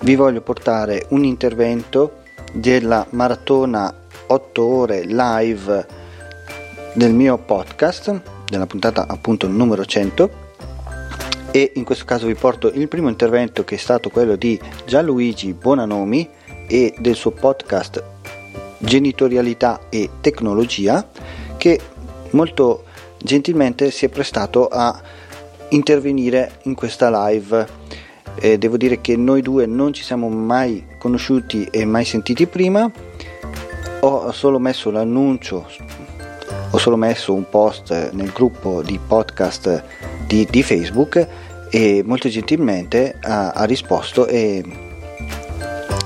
vi voglio portare un intervento della maratona 8 ore live del mio podcast, della puntata appunto numero 100 e in questo caso vi porto il primo intervento che è stato quello di Gianluigi Bonanomi e del suo podcast Genitorialità e Tecnologia che molto gentilmente si è prestato a intervenire in questa live eh, devo dire che noi due non ci siamo mai conosciuti e mai sentiti prima. Ho solo messo l'annuncio, ho solo messo un post nel gruppo di podcast di, di Facebook e molto gentilmente ha, ha risposto e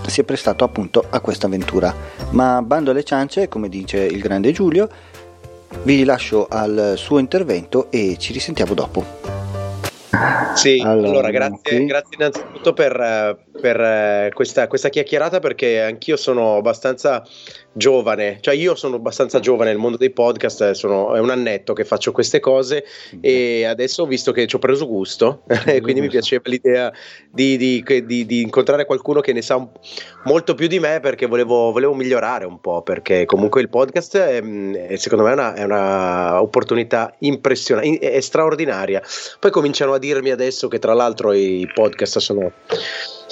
si è prestato appunto a questa avventura. Ma bando alle ciance, come dice il grande Giulio, vi lascio al suo intervento e ci risentiamo dopo. Sì, allora, allora grazie, grazie, innanzitutto per, per questa, questa, chiacchierata perché anch'io sono abbastanza giovane, cioè io sono abbastanza giovane nel mondo dei podcast, eh, sono, è un annetto che faccio queste cose e adesso ho visto che ci ho preso gusto e quindi mi piaceva l'idea di, di, di, di, incontrare qualcuno che ne sa molto più di me perché volevo, volevo, migliorare un po', perché comunque il podcast è, secondo me è una, è una opportunità impressionante, è straordinaria. Poi cominciano a dirmi adesso che tra l'altro i podcast sono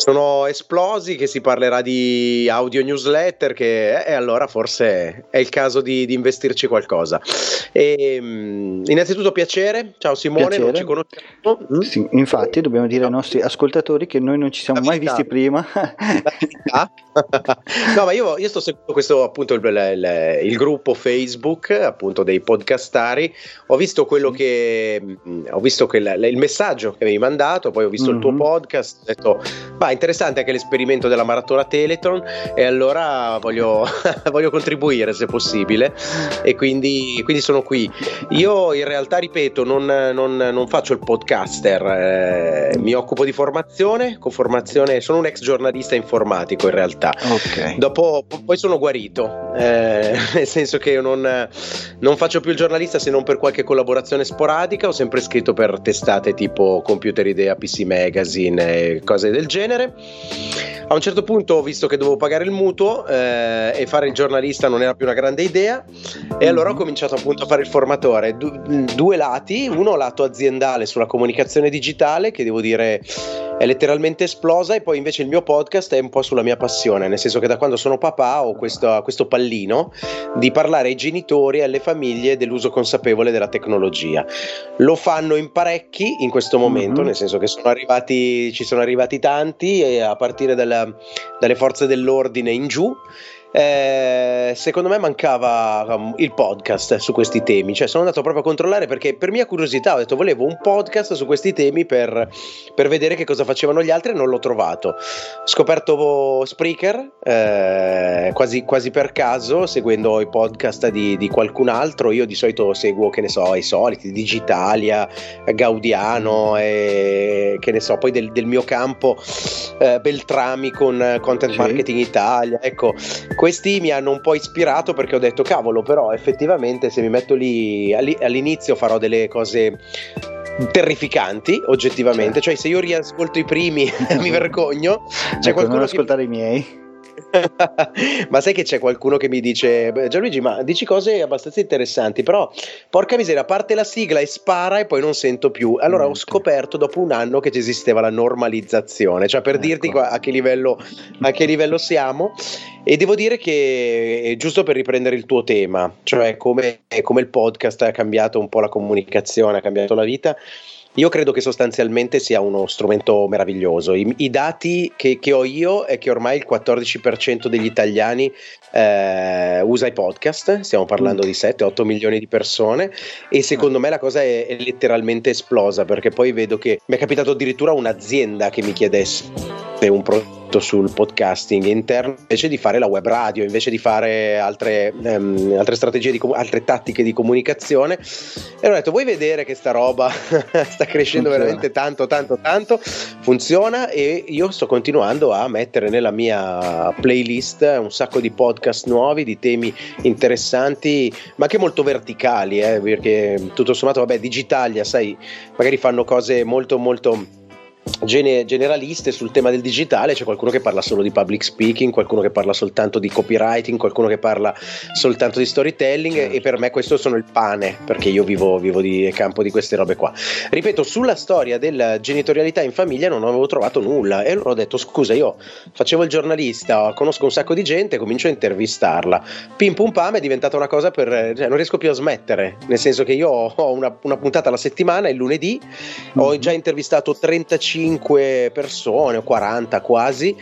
sono esplosi, che si parlerà di audio newsletter, che e allora forse è il caso di, di investirci qualcosa. E, um, innanzitutto piacere, ciao Simone, piacere. non ci conosciamo. Mm? Sì, infatti dobbiamo dire ai nostri ascoltatori che noi non ci siamo mai visti prima. no, ma io, io, sto seguendo questo appunto il, il, il, gruppo Facebook appunto dei podcastari. Ho visto quello che mm, ho visto che il messaggio che avevi mandato, poi ho visto mm-hmm. il tuo mhm. podcast, ho detto, ma interessante anche l'esperimento della maratona Teleton e allora voglio, voglio contribuire se possibile e quindi, quindi, sono qui. Io in realtà, ripeto, non, non, non faccio il podcaster, eh, mi occupo di formazione, con formazione, sono un ex giornalista informatico in realtà. Okay. Dopo, poi sono guarito, eh, nel senso che non, non faccio più il giornalista se non per qualche collaborazione sporadica, ho sempre scritto per testate tipo Computer Idea, PC Magazine e cose del genere genere. A un certo punto ho visto che dovevo pagare il mutuo eh, e fare il giornalista non era più una grande idea e allora ho cominciato appunto a fare il formatore. Du- due lati, uno lato aziendale sulla comunicazione digitale che devo dire è letteralmente esplosa e poi invece il mio podcast è un po' sulla mia passione, nel senso che da quando sono papà ho questo, questo pallino di parlare ai genitori e alle famiglie dell'uso consapevole della tecnologia. Lo fanno in parecchi in questo momento, mm-hmm. nel senso che sono arrivati, ci sono arrivati tanti a partire dalla, dalle forze dell'ordine in giù eh, secondo me mancava um, il podcast su questi temi, cioè sono andato proprio a controllare perché per mia curiosità ho detto volevo un podcast su questi temi per, per vedere che cosa facevano gli altri e non l'ho trovato. Ho scoperto Spreaker eh, quasi, quasi, per caso, seguendo i podcast di, di, qualcun altro, io di solito seguo, che ne so, i soliti, Digitalia, Gaudiano e che ne so, poi del, del mio campo eh, Beltrami con Content Marketing Italia, ecco questi mi hanno un po' ispirato perché ho detto cavolo, però effettivamente se mi metto lì all'inizio farò delle cose terrificanti oggettivamente, cioè. Se io riascolto i primi mi vergogno, c'è ecco, qualcuno non ascoltare che... i miei ma sai che c'è qualcuno che mi dice Gianluigi ma dici cose abbastanza interessanti però porca miseria parte la sigla e spara e poi non sento più allora ho scoperto dopo un anno che esisteva la normalizzazione cioè per ecco. dirti a che, livello, a che livello siamo e devo dire che giusto per riprendere il tuo tema cioè come, come il podcast ha cambiato un po' la comunicazione ha cambiato la vita io credo che sostanzialmente sia uno strumento meraviglioso. I, i dati che, che, ho io è che ormai il 14% degli italiani eh, usa i podcast, stiamo parlando di 7-8 milioni di persone e secondo me la cosa è, è, letteralmente esplosa perché poi vedo che mi è capitato addirittura un'azienda che mi chiedesse un prodotto sul podcasting interno invece di fare la web radio, invece di fare altre, um, altre strategie, di, altre tattiche di comunicazione. E ho detto: Vuoi vedere che sta roba sta crescendo funziona. veramente tanto, tanto, tanto? Funziona e io sto continuando a mettere nella mia playlist un sacco di podcast nuovi, di temi interessanti, ma anche molto verticali, eh, perché tutto sommato, vabbè, Digitalia, sai, magari fanno cose molto, molto gene- generaliste sul tema del digitale, c'è qualcuno che parla solo di public speaking, qualcuno che parla soltanto di copywriting, qualcuno che parla soltanto di storytelling certo. e per me questo sono il pane perché io vivo, vivo di campo di queste robe qua. Ripeto, sulla storia della genitorialità in famiglia non avevo trovato nulla e allora ho detto scusa io facevo il giornalista, conosco un sacco di gente, comincio a intervistarla. Pim pum pam è diventata una cosa per... Cioè, non riesco più a smettere, nel senso che io ho una, una puntata alla settimana, il lunedì, mm-hmm. ho già intervistato 35 35 persone o 40 quasi,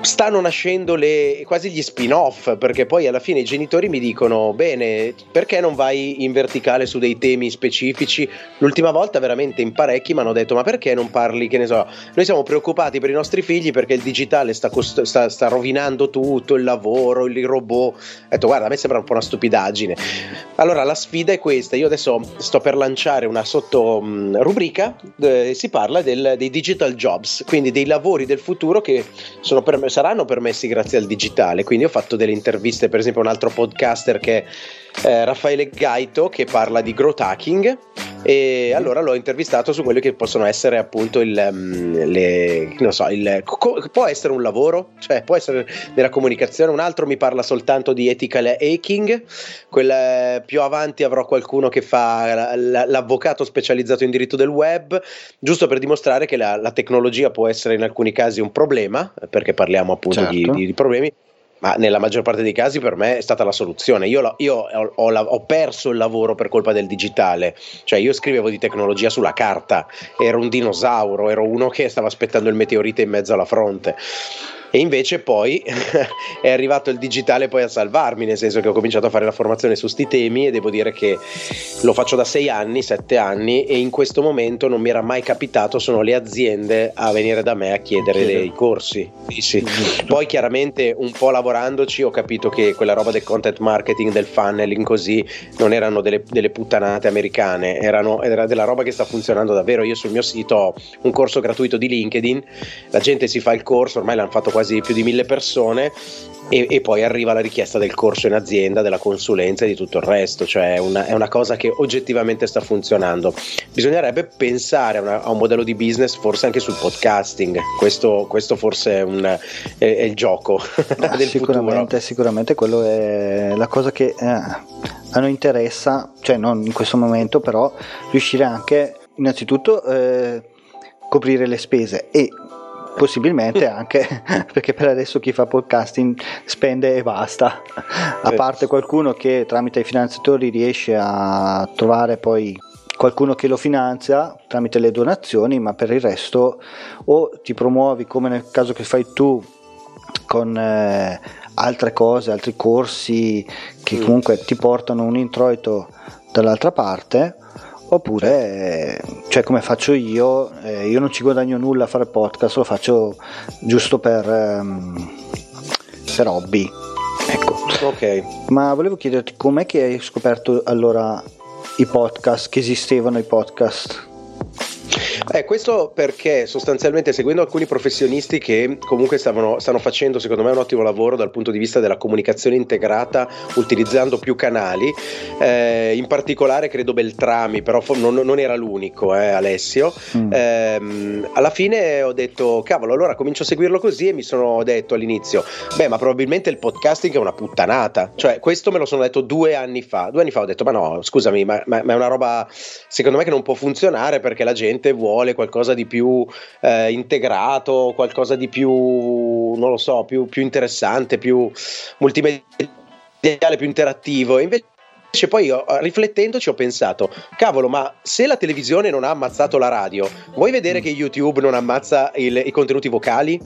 stanno nascendo le, quasi gli spin-off, perché poi alla fine i genitori mi dicono, bene, perché non vai in verticale su dei temi specifici? L'ultima volta veramente in parecchi mi hanno detto, ma perché non parli, che ne so, noi siamo preoccupati per i nostri figli perché il digitale sta, cost- sta, sta rovinando tutto, il lavoro, il robot. Ho detto, guarda, a me sembra un po' una stupidaggine. Allora la sfida è questa, io adesso sto per lanciare una sotto mh, rubrica, eh, si parla del, dei digital jobs, quindi dei lavori del futuro che per, saranno permessi grazie al digitale. Quindi ho fatto delle interviste, per esempio, a un altro podcaster che è eh, Raffaele Gaito che parla di growth hacking e allora l'ho intervistato su quelli che possono essere appunto il, um, le, non so, il, co- può essere un lavoro, cioè può essere nella comunicazione, un altro mi parla soltanto di ethical hacking, quel, più avanti avrò qualcuno che fa l'avvocato specializzato in diritto del web, giusto per dimostrare che la, la tecnologia può essere in alcuni casi un problema, perché parliamo appunto certo. di, di problemi, ma nella maggior parte dei casi per me è stata la soluzione. Io, io ho, ho, ho, perso il lavoro per colpa del digitale, cioè io scrivevo di tecnologia sulla carta, ero un dinosauro, ero uno che stava aspettando il meteorite in mezzo alla fronte e invece poi è arrivato il digitale poi a salvarmi, nel senso che ho cominciato a fare la formazione su sti temi e devo dire che lo faccio da sei anni, sette anni e in questo momento non mi era mai capitato, sono le aziende a venire da me a chiedere Chiede. dei corsi. Sì, sì. Poi chiaramente un po' lavorandoci ho capito che quella roba del content marketing, del funneling così, non erano delle, delle puttanate americane, erano, era della roba che sta funzionando davvero. Io sul mio sito ho un corso gratuito di LinkedIn, la gente si fa il corso, ormai l'hanno fatto quasi più di mille persone e, e, poi arriva la richiesta del corso in azienda, della consulenza e di tutto il resto, cioè una, è una cosa che oggettivamente sta funzionando. Bisognerebbe pensare a, una, a un modello di business forse anche sul podcasting, questo, questo forse è, un, è, è, il gioco ah, del sicuramente, futuro. Sicuramente quello è la cosa che eh, a noi interessa, cioè non in questo momento, però riuscire anche innanzitutto eh, coprire le spese e possibilmente anche perché per adesso chi fa podcasting spende e basta a parte qualcuno che tramite i finanziatori riesce a trovare poi qualcuno che lo finanzia tramite le donazioni ma per il resto o ti promuovi come nel caso che fai tu con eh, altre cose altri corsi che mm. comunque ti portano un introito dall'altra parte oppure cioè come faccio io eh, io non ci guadagno nulla a fare podcast lo faccio giusto per, um, per hobby ecco. Ok. Ma volevo chiederti com'è che hai scoperto allora i podcast che esistevano i podcast eh, questo perché sostanzialmente seguendo alcuni professionisti che comunque stavano, stanno facendo secondo me un ottimo lavoro dal punto di vista della comunicazione integrata utilizzando più canali, eh, in particolare credo Beltrami, però non, non era l'unico, eh, Alessio, mm. eh, alla fine ho detto cavolo allora comincio a seguirlo così e mi sono detto all'inizio, beh ma probabilmente il podcasting è una puttanata, cioè questo me lo sono detto due anni fa, due anni fa ho detto ma no scusami ma, ma, ma è una roba secondo me che non può funzionare perché la gente vuole vuole qualcosa di più eh, integrato, qualcosa di più, non lo so, più, più interessante, più multimediale, più interattivo. invece poi riflettendoci ho pensato, cavolo, ma se la televisione non ha ammazzato la radio, vuoi vedere mm. che YouTube non ammazza il, i contenuti vocali?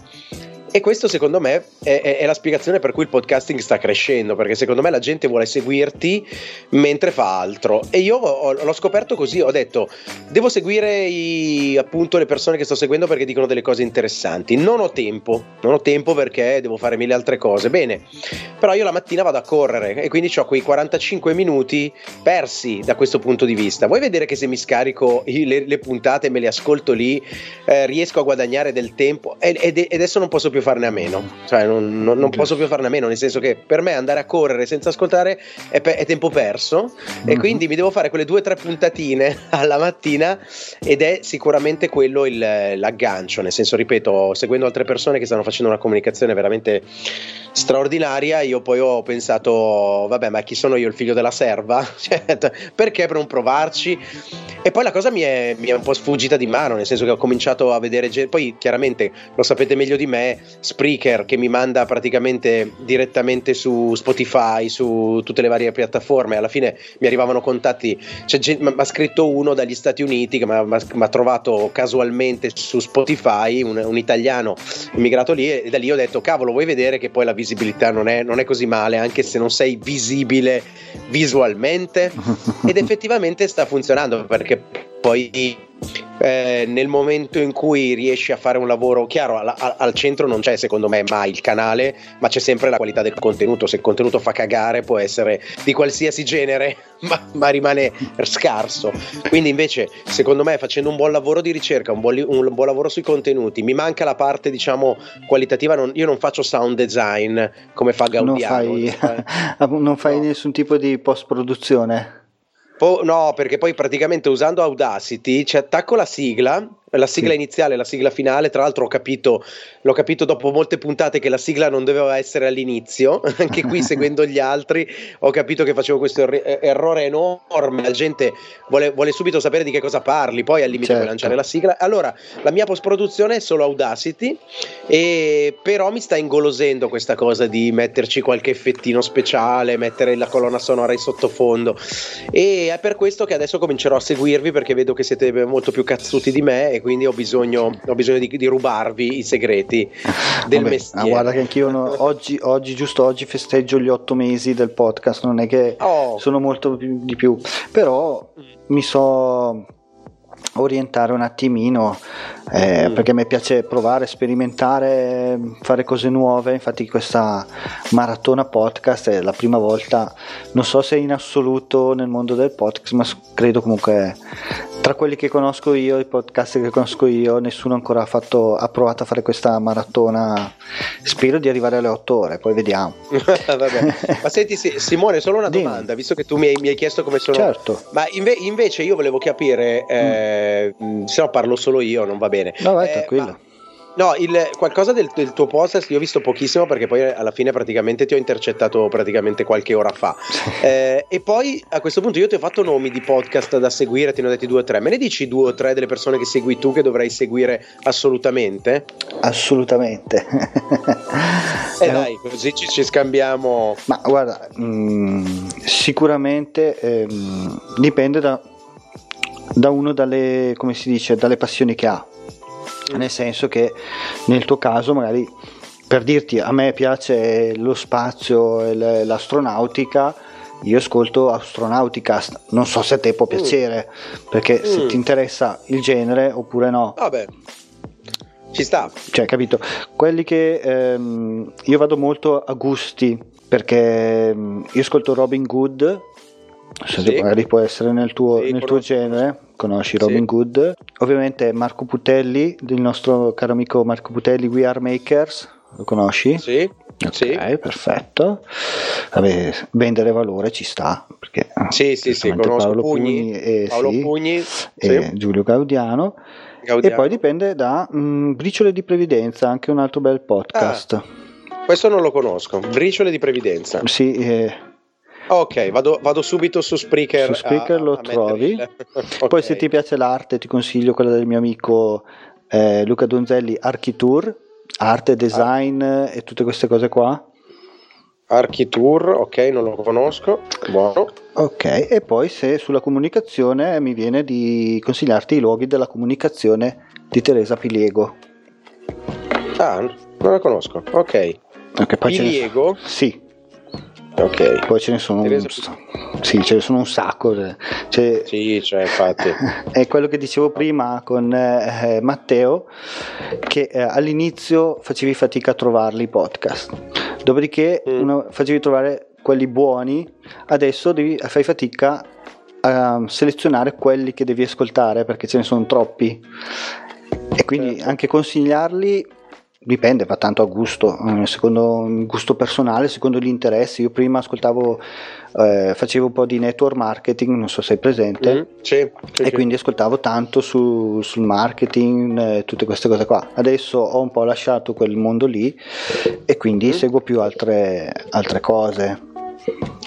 E questo secondo me è, è, è, la spiegazione per cui il podcasting sta crescendo, perché secondo me la gente vuole seguirti mentre fa altro. E io ho, l'ho scoperto così, ho detto, devo seguire i, appunto le persone che sto seguendo perché dicono delle cose interessanti. Non ho tempo, non ho tempo perché devo fare mille altre cose. Bene, però io la mattina vado a correre e quindi ho quei 45 minuti persi da questo punto di vista. Vuoi vedere che se mi scarico le, le puntate e me le ascolto lì, eh, riesco a guadagnare del tempo? Ed, ed adesso non posso più più farne a meno, cioè non, non, non posso più farne a meno, nel senso che per me andare a correre senza ascoltare è, pe- è tempo perso mm-hmm. e mhm. quindi mi devo fare quelle due o tre puntatine alla mattina ed è sicuramente quello il, l'aggancio, nel senso, ripeto, seguendo altre persone che stanno facendo una comunicazione veramente straordinaria, io poi ho pensato, vabbè, ma chi sono io, il figlio della serva? Cioè, perché per non provarci? E poi la cosa mi è, mi è, un po' sfuggita di mano, nel senso che ho cominciato a vedere, poi chiaramente lo sapete meglio di me, Spreaker che mi manda praticamente direttamente su Spotify, su tutte le varie piattaforme, alla fine mi arrivavano contatti, cioè, mi ha scritto uno dagli Stati Uniti che mi ha trovato casualmente su Spotify, un, un italiano immigrato lì, e da lì ho detto, cavolo, vuoi vedere che poi la visibilità non è, non è così male, anche se non sei visibile visualmente. Ed effettivamente sta funzionando perché poi eh, nel momento in cui riesci a fare un lavoro chiaro al, al, centro non c'è secondo me mai il canale ma c'è sempre la qualità del contenuto. Se il contenuto fa cagare può essere di qualsiasi genere ma, ma rimane scarso. Quindi invece secondo me facendo un buon lavoro di ricerca un buon, un buon lavoro sui contenuti mi manca la parte diciamo qualitativa. Non, io non faccio sound design come fa Gaudiano non fai, non fai no. nessun tipo di post produzione Po- no, perché poi praticamente usando Audacity ci attacco la sigla la sigla sì. iniziale e la sigla finale. Tra l'altro, ho capito, l'ho capito dopo molte puntate che la sigla non doveva essere all'inizio. Anche qui, seguendo gli altri, ho capito che facevo questo er- errore enorme. La gente vuole, vuole, subito sapere di che cosa parli, poi al limite certo. puoi lanciare la sigla. Allora, la mia post-produzione è solo Audacity, e però mi sta ingolosendo questa cosa di metterci qualche effettino speciale, mettere la colonna sonora in sottofondo. E è per questo che adesso comincerò a seguirvi perché vedo che siete molto più cazzuti di me quindi ho bisogno, ho bisogno di, di, rubarvi i segreti del Vabbè, mestiere. Ah, guarda che anch'io no, oggi, oggi, giusto oggi festeggio gli otto mesi del podcast, non è che oh. sono molto più, di più, però mi so orientare un attimino eh, mm. perché mi piace provare, sperimentare, fare cose nuove. Infatti, questa maratona podcast è la prima volta, non so se in assoluto nel mondo del podcast, ma credo comunque tra quelli che conosco io, i podcast che conosco io, nessuno ancora ha, fatto, ha provato a fare questa maratona. Spero di arrivare alle 8 ore, poi vediamo. ma senti, Simone, solo una Dimmi. domanda, visto che tu mi hai, mi hai, chiesto come sono. Certo. Ma inve- invece io volevo capire, eh, mm. se no parlo solo io, non va bene. No, vai, eh, tranquillo. No, il, qualcosa del, del, tuo podcast io ho visto pochissimo perché poi alla fine praticamente ti ho intercettato praticamente qualche ora fa. eh, e poi a questo punto io ti ho fatto nomi di podcast da seguire, ti ne ho detti due o tre. Me ne dici due o tre delle persone che segui tu che dovrei seguire assolutamente? Assolutamente. e eh, dai, così ci, ci, scambiamo. Ma guarda, mh, mm, sicuramente ehm, dipende da, da uno dalle, come si dice, dalle passioni che ha nel senso che nel tuo caso magari per dirti a me piace lo spazio e l'astronautica io ascolto Astronauticast non so se a te può mm. piacere mm. perché mm. se ti interessa il genere oppure no vabbè ci sta cioè capito quelli che ehm, io vado molto a gusti perché ehm, io ascolto Robin Good se sì. magari può essere nel tuo, sì, nel tuo genere conosci Robin sì. Good ovviamente Marco Putelli il nostro caro amico Marco Putelli We Are Makers lo conosci? sì ok sì. perfetto Vabbè, vendere valore ci sta perché sì sì sì conosco Paolo Pugni, Pugni e, Paolo sì, Pugni e Giulio Gaudiano. Gaudiano. e poi dipende da mh, mm, Briciole di Previdenza anche un altro bel podcast ah, questo non lo conosco Briciole di Previdenza sì eh, Ok, vado, vado, subito su Spreaker. Su Spreaker a, lo a trovi. okay. Poi se ti piace l'arte ti consiglio quella del mio amico eh, Luca Donzelli, Architour, arte, design ah. e tutte queste cose qua. Architour, ok, non lo conosco. Buono. Ok, e poi se sulla comunicazione mi viene di consigliarti i luoghi della comunicazione di Teresa Piliego. Ah, non la conosco. Ok. Okay, Piliego? Sì, Ok. poi ce ne sono un, sì, ce ne sono un sacco. Cioè, Sì, cioè, infatti. È quello che dicevo prima con eh, Matteo, che eh, all'inizio facevi fatica a trovarli i podcast, dopodiché Mm. uno- facevi trovare quelli buoni, adesso devi, fai fatica a selezionare quelli che devi ascoltare perché ce ne sono troppi e quindi Certo. anche consigliarli dipende, va tanto a gusto, eh, secondo gusto personale, secondo gli interessi. Io prima ascoltavo, eh, facevo un po' di network marketing, non so se sei presente. Mm, Sì, sì, E sì. quindi ascoltavo tanto su- sul marketing, eh, tutte queste cose qua. Adesso ho un po' lasciato quel mondo lì e quindi Mm. seguo più altre, altre cose.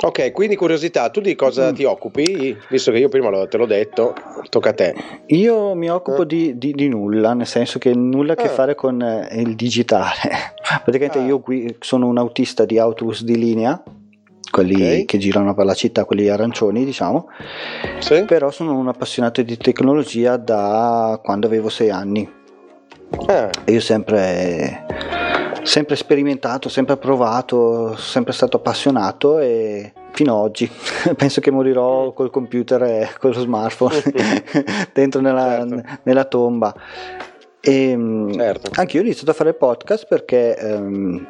Ok, quindi curiosità, tu di cosa Mm. ti occupi? Visto che io prima te l'ho detto, tocca a te. Io mi occupo Eh. di, di- di nulla, nel senso che nulla a che Ah. fare con eh, il digitale. Praticamente Ah. io qui sono un autista di autobus di linea, quelli Ok. che girano per la città, quelli arancioni, diciamo, Sì? però sono un appassionato di tecnologia da quando avevo sei anni. Ah, E io sempre, sempre sperimentato, sempre provato, sempre stato appassionato e fino ad oggi penso che morirò col computer e con lo smartphone dentro nella, Certo. nella tomba. E, mm, Certo. Anche io ho iniziato a fare podcast perché ehm,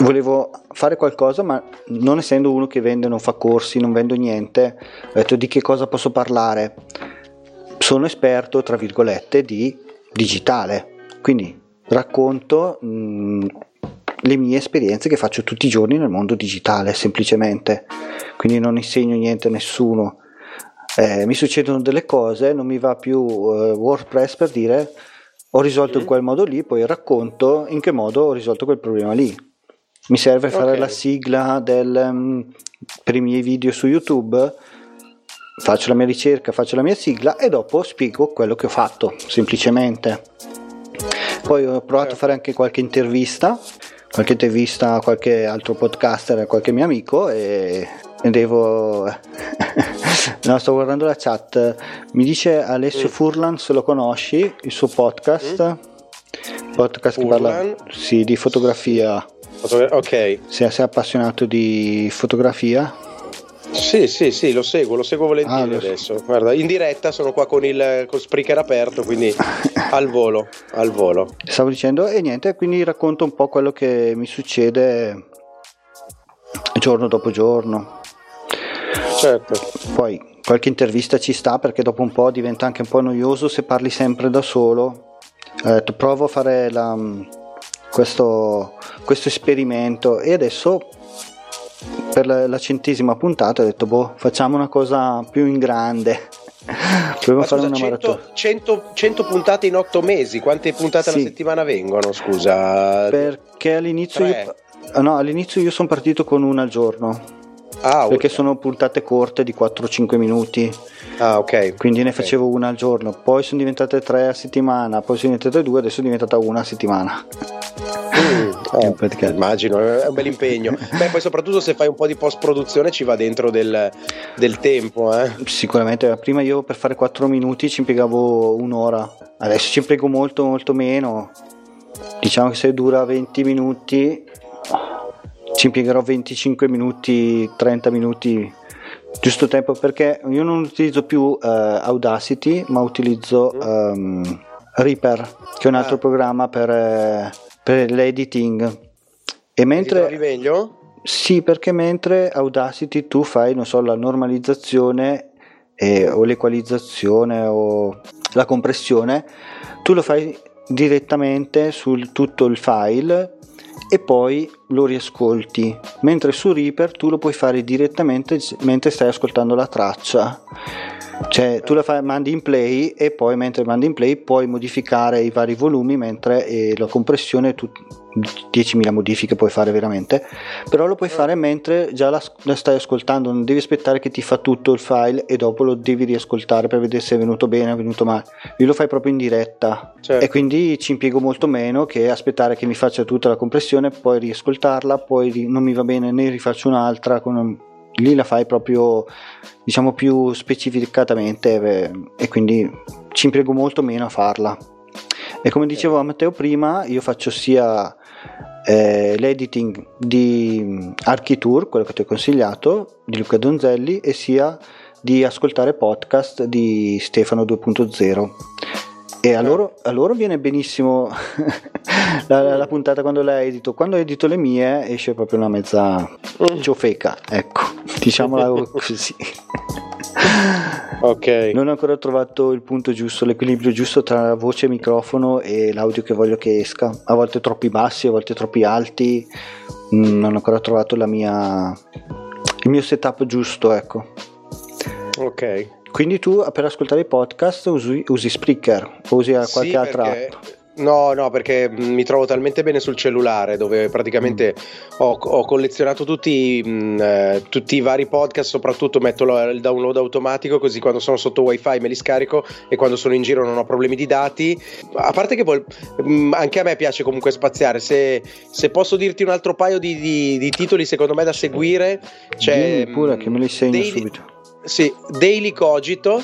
volevo fare qualcosa, ma non essendo uno che vende, non fa corsi, non vendo niente, ho detto di che cosa posso parlare. Sono esperto, tra virgolette, di digitale, quindi racconto mh, le mie esperienze che faccio tutti i giorni nel mondo digitale, semplicemente. Quindi non insegno niente a nessuno. Eh, mi succedono delle cose, non mi va più eh, WordPress per dire ho risolto in Mm. quel modo lì, poi racconto in che modo ho risolto quel problema lì. Mi serve fare Ok. la sigla del, mm, per i miei video su YouTube, faccio la mia ricerca, faccio la mia sigla e dopo spiego quello che ho fatto, semplicemente. Poi ho provato a Certo. fare anche qualche intervista, qualche intervista a qualche altro podcaster, a qualche mio amico e, devo... no, sto guardando la chat. Mi dice Alessio Mm. Furlan, se lo conosci, il suo podcast. Podcast che parla Furlan? sì, di fotografia. ok. Se sei appassionato di fotografia, Sì, sì, sì, lo seguo, lo seguo volentieri Ah, lo so. adesso. Guarda, in diretta sono qua con il con Spreaker aperto, quindi al volo, al volo. stavo dicendo, e niente, quindi racconto un po' quello che mi succede giorno dopo giorno. Certo. Poi qualche intervista ci sta perché dopo un po' diventa anche un po' noioso se parli sempre da solo. Ho detto provo a fare la- questo, questo esperimento e adesso per la, centesima puntata ho detto boh facciamo una cosa più in grande. Proviamo Ma a fare una 100, maratona. 100 100 puntate in 8 mesi, quante puntate Sì. alla settimana vengono? Scusa. Perché all'inizio Tre. io, no, all'inizio io sono partito con una al giorno. Ah, Perché ok. sono puntate corte di 4-5 minuti. Ah, ok. Quindi ne Ok. facevo una al giorno, poi sono diventate tre a settimana, poi sono diventate due, adesso è diventata una a settimana. Eh, immagino, è un bel impegno. Beh, poi soprattutto se fai un po' di post produzione ci va dentro del, del tempo, eh. Sicuramente, prima io per fare 4 minuti ci impiegavo un'ora, adesso ci impiego molto molto meno. Diciamo che se dura 20 minuti ci impiegherò 25 minuti, 30 minuti, giusto tempo perché io non utilizzo più eh, Audacity, ma utilizzo ehm, Reaper, che è un altro Ah. programma per, eh, per l'editing. E mentre trovi meglio? sì, perché mentre Audacity tu fai, non so, la normalizzazione eh, o l'equalizzazione o la compressione, tu lo fai direttamente sul tutto il file e poi lo riascolti, mentre su Reaper tu lo puoi fare direttamente mentre stai ascoltando la traccia. Cioè tu la fai, mandi in play e poi mentre mandi in play puoi modificare i vari volumi mentre eh, la compressione tu 10.000 modifiche puoi fare veramente però lo puoi fare mentre già la, la stai ascoltando non devi aspettare che ti fa tutto il file e dopo lo devi riascoltare per vedere se è venuto bene o è venuto male io lo fai proprio in diretta Certo. e quindi ci impiego molto meno che aspettare che mi faccia tutta la compressione poi riascoltarla poi ri- non mi va bene ne rifaccio un'altra un- lì la fai proprio diciamo più specificatamente eh, e quindi ci impiego molto meno a farla. E come dicevo a Matteo prima, io faccio sia eh, l'editing di Architour, quello che ti ho consigliato, di Luca Donzelli, e sia di ascoltare podcast di Stefano 2.0 e a loro, a loro viene benissimo la, la, puntata quando la edito. Quando edito le mie esce proprio una mezza mm. ciofeca, ecco, diciamola così. ok. Non ho ancora trovato il punto giusto, l'equilibrio giusto tra la voce, il microfono e l'audio che voglio che esca. A volte troppi bassi, a volte troppi alti. Mm, non ho ancora trovato la mia, il mio setup giusto, ecco. Ok. Quindi tu per ascoltare i podcast usi, usi Spreaker o usi qualche sì, altra app? No, no, perché mi trovo talmente bene sul cellulare dove praticamente mm. ho, ho, collezionato tutti, mh, eh, tutti, i vari podcast, soprattutto metto il download automatico così quando sono sotto wifi me li scarico e quando sono in giro non ho problemi di dati. A parte che poi, mh, anche a me piace comunque spaziare, se, se posso dirti un altro paio di, di, di, titoli secondo me da seguire. Dimmi pure che me li segno Daily, subito. Sì, Daily Cogito.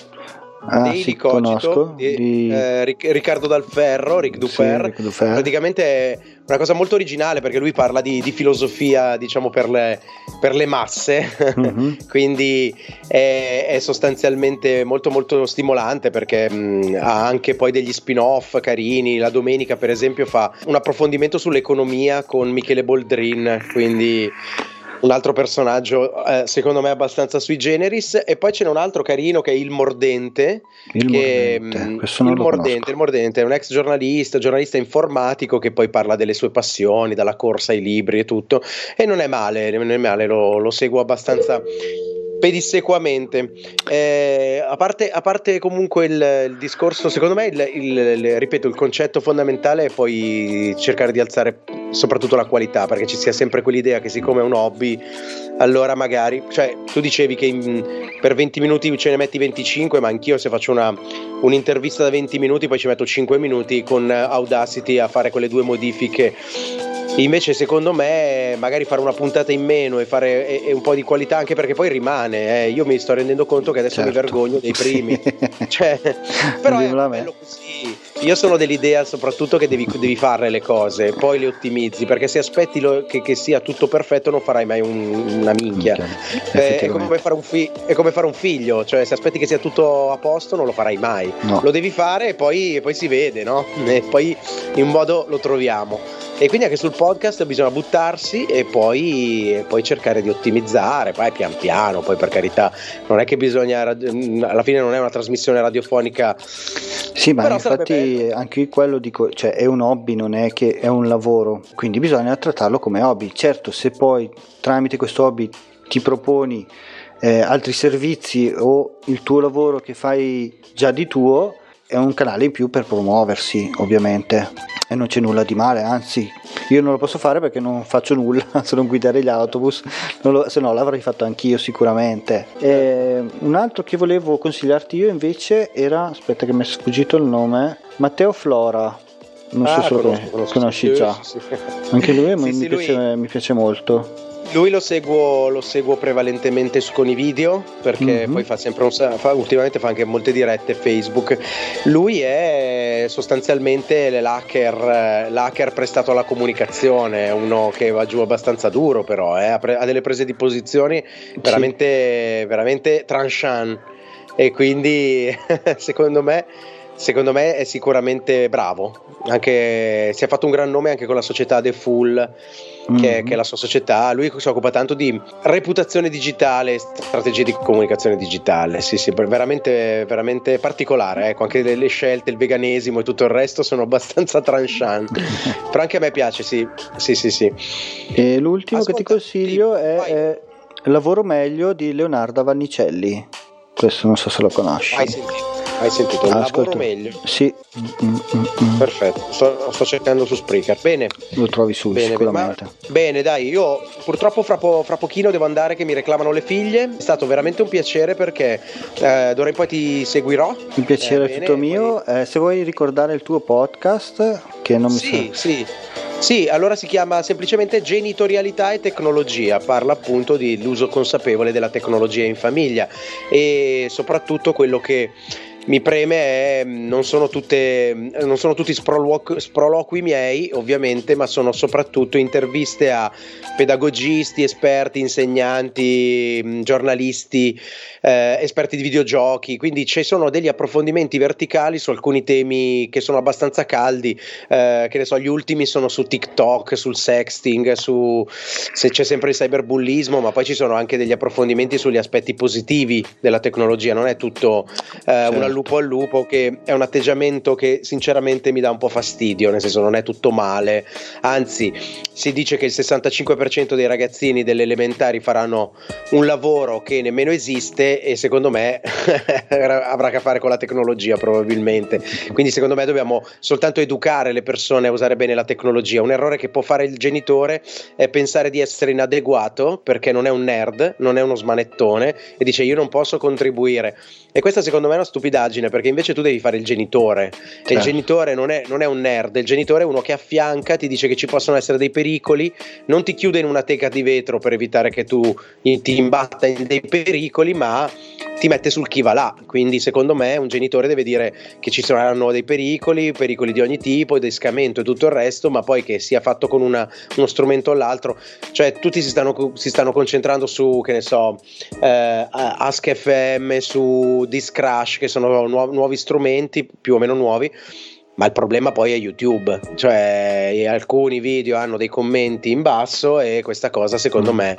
Ah, Daily sì, Cogito di, di... Eh, Riccardo Dalferro, Ric Dufer. Sì, Ric Dufer. Praticamente è una cosa molto originale perché lui parla di, di filosofia, diciamo, per le, per le masse, mm-hmm. quindi è, è, sostanzialmente molto molto stimolante perché mh, ha anche poi degli spin-off carini. La domenica, per esempio, fa un approfondimento sull'economia con Michele Boldrin, quindi un altro personaggio eh, secondo me abbastanza sui generis. E poi c'è un altro carino che è il Mordente il che, Mordente, il, Mordente il Mordente è un ex giornalista giornalista informatico che poi parla delle sue passioni dalla corsa ai libri e tutto. E non è male, non è male lo, lo seguo abbastanza pedissequamente. Eh, a, parte, a, parte, comunque il, il discorso, secondo me, il, il, ripeto, il concetto fondamentale è poi cercare di alzare soprattutto la qualità, perché ci sia sempre quell'idea che siccome è un hobby, allora magari, cioè tu dicevi che in, per 20 minuti ce ne metti 25, ma anch'io se faccio una, un'intervista da 20 minuti poi ci metto 5 minuti con Audacity a fare quelle due modifiche Invece, secondo me, magari fare una puntata in meno e fare e, e un po' di qualità, anche perché poi rimane. Eh. Io mi sto rendendo conto che adesso certo. mi vergogno dei primi. Cioè, però è bello così. Io sono dell'idea soprattutto che devi, devi fare le cose, poi le ottimizzi, perché se aspetti lo, che, che, sia tutto perfetto non farai mai un, una minchia. Okay. Eh, è, come fi- è, come fare un figlio, cioè se aspetti che sia tutto a posto non lo farai mai. No. Lo devi fare e poi, poi si vede, no? E poi in un modo lo troviamo. E quindi anche sul podcast bisogna buttarsi e poi, e poi, cercare di ottimizzare, poi pian piano, poi per carità, non è che bisogna, alla fine non è una trasmissione radiofonica. Sì, ma infatti anche quello dico, cioè è un hobby, non è che è un lavoro, quindi bisogna trattarlo come hobby. Certo, se poi tramite questo hobby ti proponi eh, altri servizi o il tuo lavoro che fai già di tuo, è un canale in più per promuoversi, ovviamente. E non c'è nulla di male, anzi, io non lo posso fare perché non faccio nulla se non guidare gli autobus, lo, se no l'avrei fatto anch'io sicuramente. E un altro che volevo consigliarti io invece era, aspetta che mi è sfuggito il nome, Matteo Flora. Non ah, so se lo conosco, conosci già. Sì, sì. Anche lui, sì, mi, piace, lui... mi piace molto. Lui lo seguo, lo seguo prevalentemente con i video perché mm-hmm. poi fa sempre un fa, ultimamente fa anche molte dirette Facebook. Lui è sostanzialmente l'hacker, l'hacker prestato alla comunicazione, uno che va giù abbastanza duro però, eh, ha, pre, ha, delle prese di posizioni veramente, sì. veramente tranchant e quindi secondo me secondo me è sicuramente bravo. Anche, si è fatto un gran nome anche con la società The Full, mm-hmm. che, che, è la sua società. Lui si occupa tanto di reputazione digitale, strategie di comunicazione digitale. Sì, sì, veramente, veramente particolare. Ecco, anche le, le, scelte, il veganesimo e tutto il resto sono abbastanza tranchant. Però anche a me piace, sì. Sì, sì, sì. E l'ultimo Ascolta, che ti consiglio è, è Lavoro meglio di Leonardo Vannicelli. Questo non so se lo conosci. Hai sentito? Hai sentito? Il Ascolta. lavoro meglio? Sì. Mm, mm, mm. Perfetto, sto, sto, cercando su Spreaker. Bene. Lo trovi su bene, sicuramente. Ma, bene, dai, io purtroppo fra, po- fra, pochino devo andare che mi reclamano le figlie. È stato veramente un piacere perché eh, d'ora in poi ti seguirò. Il piacere eh, è tutto mio. Poi... Eh, se vuoi ricordare il tuo podcast, che non mi Sì, sa... sì. Sì, allora si chiama semplicemente genitorialità e tecnologia, parla appunto dell'uso consapevole della tecnologia in famiglia e soprattutto quello che mi preme è non sono, tutte, non sono tutti sproloqui, sproloqui miei ovviamente ma sono soprattutto interviste a pedagogisti, esperti, insegnanti, giornalisti, eh, esperti di videogiochi, quindi ci sono degli approfondimenti verticali su alcuni temi che sono abbastanza caldi, eh, che ne so, gli ultimi sono su TikTok, sul sexting, su se c'è sempre il cyberbullismo, ma poi ci sono anche degli approfondimenti sugli aspetti positivi della tecnologia, non è tutto eh, certo. Lupo al lupo, che è un atteggiamento che sinceramente mi dà un po' fastidio, nel senso non è tutto male, anzi si dice che il 65% dei ragazzini delle elementari faranno un lavoro che nemmeno esiste e secondo me avrà a che fare con la tecnologia probabilmente. Quindi secondo me dobbiamo soltanto educare le persone a usare bene la tecnologia. Un errore che può fare il genitore è pensare di essere inadeguato perché non è un nerd, non è uno smanettone e dice io non posso contribuire. E questa secondo me è una stupidaggine perché invece tu devi fare il genitore certo. e il certo. genitore non è, non è un nerd, il genitore è uno che affianca, ti dice che ci possono essere dei pericoli, non ti chiude in una teca di vetro per evitare che tu ti imbatta in dei pericoli, ma ti mette sul chi va là. Quindi, secondo me, un genitore deve dire che ci saranno dei pericoli, pericoli di ogni tipo, di scamento e tutto il resto, ma poi che sia fatto con una, uno strumento o l'altro. Cioè, tutti si stanno, si stanno concentrando su, che ne so, eh, Ask FM, su Discrash, che sono nu- nuovi strumenti, più o meno nuovi ma il problema poi è YouTube, cioè alcuni video hanno dei commenti in basso e questa cosa secondo me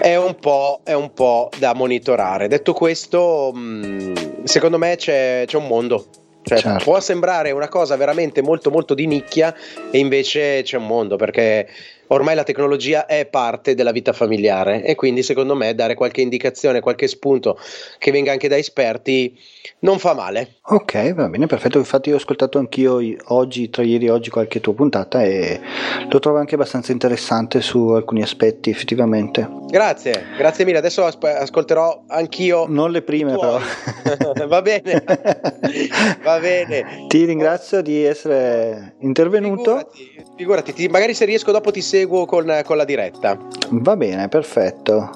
è un po', è un po da monitorare. Detto questo, mm, secondo me c'è, c'è un mondo. Cioè, certo. può sembrare una cosa veramente molto molto di nicchia e invece c'è un mondo perché ormai la tecnologia è parte della vita familiare e quindi secondo me dare qualche indicazione, qualche spunto che venga anche da esperti non fa male. Ok, va bene, perfetto. Infatti ho ascoltato anch'io oggi, tra ieri e oggi, qualche tua puntata e lo trovo anche abbastanza interessante su alcuni aspetti, effettivamente. Grazie, grazie mille. Adesso ascolterò anch'io. Non le prime, però. va bene, va bene. Ti ringrazio di essere intervenuto. Figurati, figurati ti, magari se riesco dopo ti seguo con, con la diretta. Va bene, perfetto.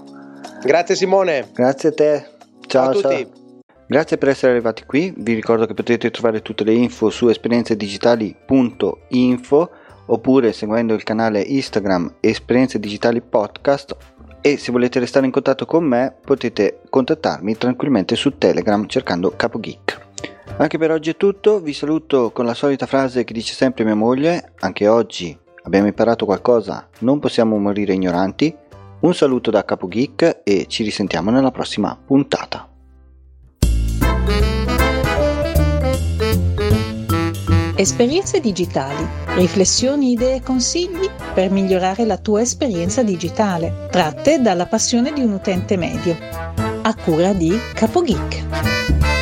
Grazie Simone. Grazie a te. Ciao, ciao. a tutti. Grazie per essere arrivati qui, vi ricordo che potete trovare tutte le info su esperienzedigitali.info oppure seguendo il canale Instagram Esperienze Digitali Podcast e se volete restare in contatto con me potete contattarmi tranquillamente su Telegram cercando CapoGeek. Anche per oggi è tutto, vi saluto con la solita frase che dice sempre mia moglie, anche oggi abbiamo imparato qualcosa, non possiamo morire ignoranti. Un saluto da CapoGeek e ci risentiamo nella prossima puntata. Esperienze digitali, riflessioni, idee e consigli per migliorare la tua esperienza digitale, tratte dalla passione di un utente medio. A cura di CapoGeek.